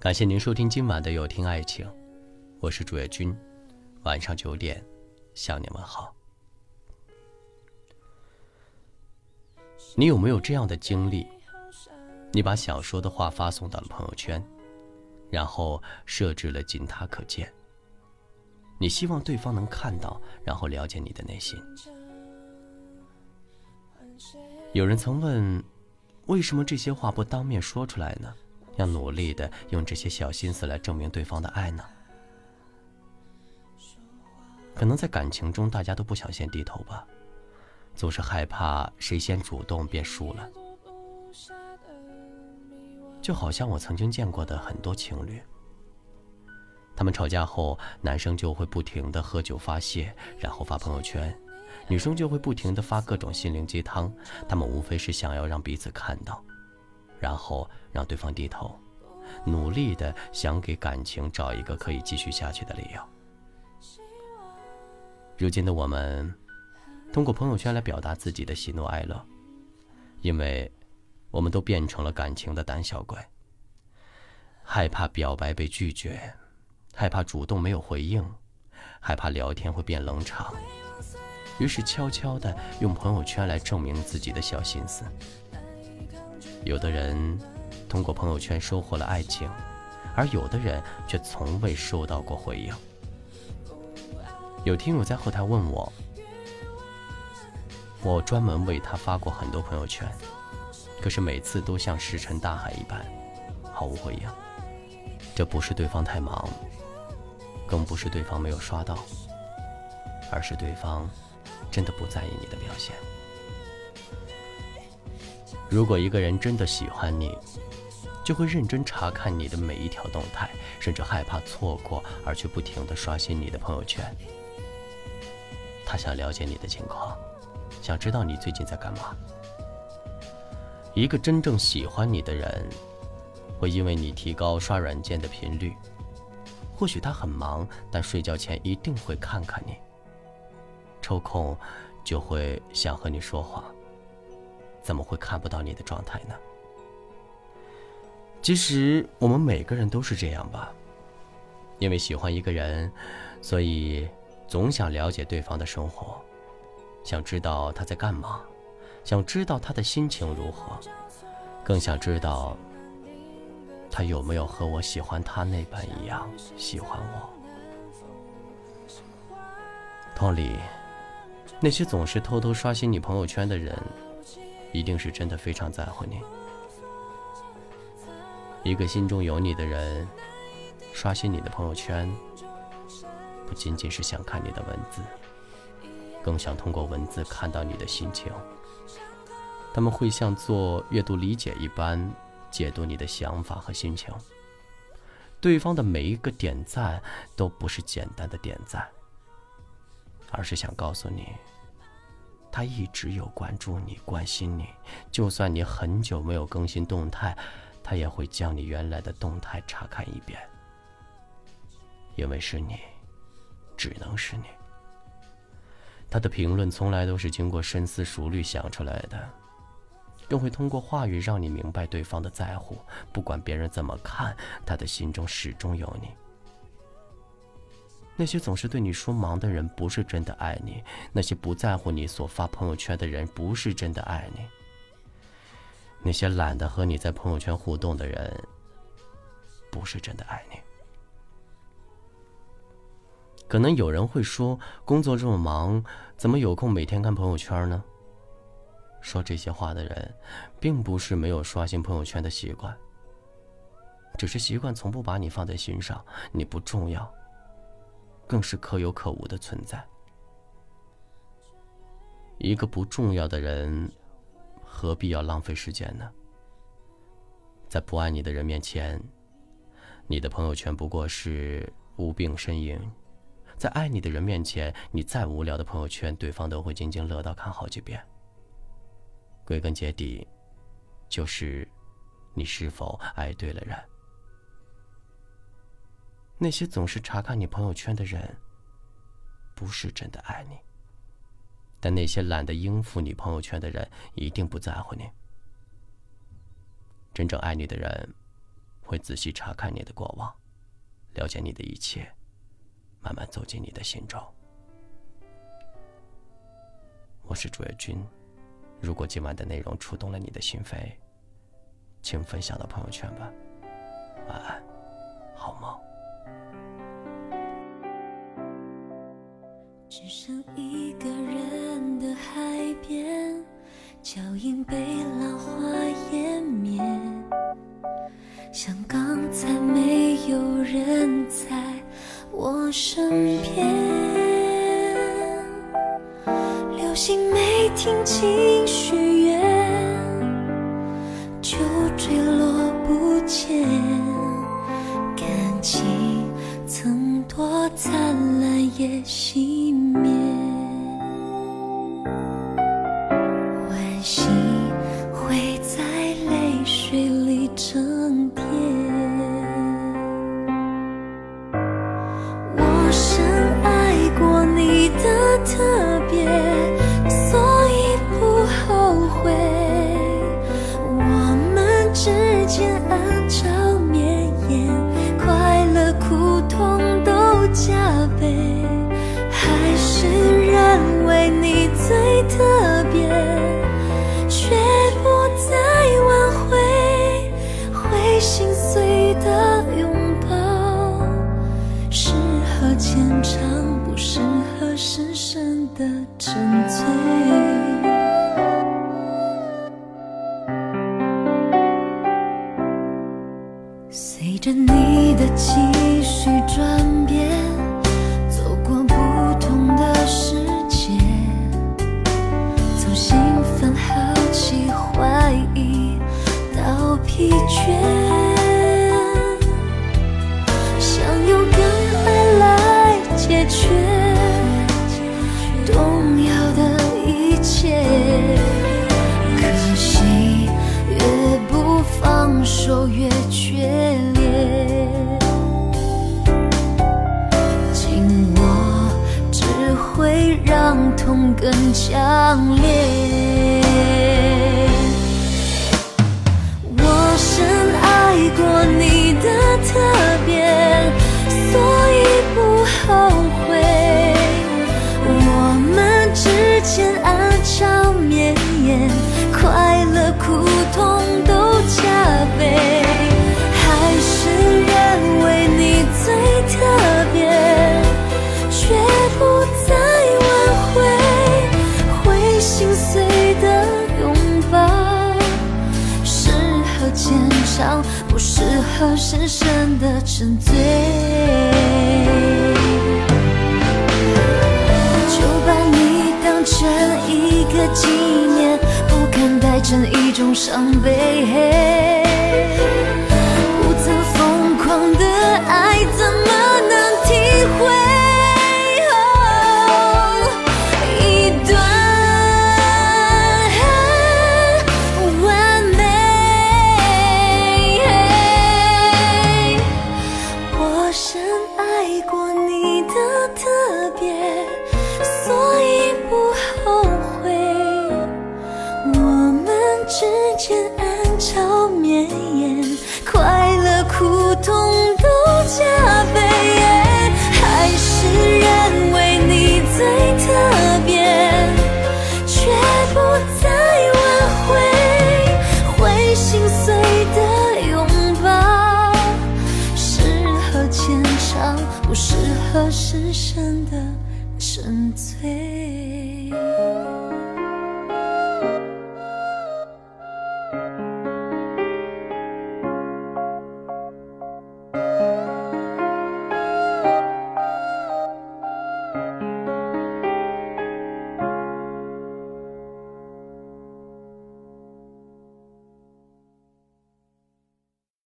感谢您收听今晚的有听爱情，我是主页君，晚上九点向您问好。你有没有这样的经历？你把想说的话发送到了朋友圈，然后设置了仅他可见。你希望对方能看到，然后了解你的内心。有人曾问，为什么这些话不当面说出来呢？要努力的用这些小心思来证明对方的爱呢？可能在感情中，大家都不想先低头吧，总是害怕谁先主动便输了。就好像我曾经见过的很多情侣，他们吵架后，男生就会不停的喝酒发泄，然后发朋友圈，女生就会不停的发各种心灵鸡汤，他们无非是想要让彼此看到。然后让对方低头，努力的想给感情找一个可以继续下去的理由。如今的我们，通过朋友圈来表达自己的喜怒哀乐，因为，我们都变成了感情的胆小鬼。害怕表白被拒绝，害怕主动没有回应，害怕聊天会变冷场，于是悄悄的用朋友圈来证明自己的小心思。有的人通过朋友圈收获了爱情，而有的人却从未收到过回应。有听友在后台问我，我专门为他发过很多朋友圈，可是每次都像石沉大海一般，毫无回应。这不是对方太忙，更不是对方没有刷到，而是对方真的不在意你的表现。如果一个人真的喜欢你，就会认真查看你的每一条动态，甚至害怕错过而去不停的刷新你的朋友圈。他想了解你的情况，想知道你最近在干嘛。一个真正喜欢你的人，会因为你提高刷软件的频率。或许他很忙，但睡觉前一定会看看你。抽空就会想和你说话。怎么会看不到你的状态呢？其实我们每个人都是这样吧。因为喜欢一个人，所以总想了解对方的生活，想知道他在干嘛，想知道他的心情如何，更想知道他有没有和我喜欢他那般一样喜欢我。同理，那些总是偷偷刷新你朋友圈的人。一定是真的非常在乎你。一个心中有你的人，刷新你的朋友圈，不仅仅是想看你的文字，更想通过文字看到你的心情。他们会像做阅读理解一般解读你的想法和心情。对方的每一个点赞都不是简单的点赞，而是想告诉你。他一直有关注你、关心你，就算你很久没有更新动态，他也会将你原来的动态查看一遍。因为是你，只能是你。他的评论从来都是经过深思熟虑想出来的，更会通过话语让你明白对方的在乎。不管别人怎么看，他的心中始终有你。那些总是对你说忙的人，不是真的爱你；那些不在乎你所发朋友圈的人，不是真的爱你；那些懒得和你在朋友圈互动的人，不是真的爱你。可能有人会说，工作这么忙，怎么有空每天看朋友圈呢？说这些话的人，并不是没有刷新朋友圈的习惯，只是习惯从不把你放在心上，你不重要。更是可有可无的存在。一个不重要的人，何必要浪费时间呢？在不爱你的人面前，你的朋友圈不过是无病呻吟；在爱你的人面前，你再无聊的朋友圈，对方都会津津乐道看好几遍。归根结底，就是你是否爱对了人。那些总是查看你朋友圈的人，不是真的爱你；但那些懒得应付你朋友圈的人，一定不在乎你。真正爱你的人，会仔细查看你的过往，了解你的一切，慢慢走进你的心中。我是朱月君，如果今晚的内容触动了你的心扉，请分享到朋友圈吧。晚安，好梦。只剩一个人的海边，脚印被浪花湮灭，像刚才没有人在我身边。流星没听清许愿，手越决裂。紧握只会让痛更强烈。好深深的沉醉。就把你当成一个纪念，不看待成一种伤悲。再挽回，会心碎的拥抱，适合浅尝，不适合深深的沉醉。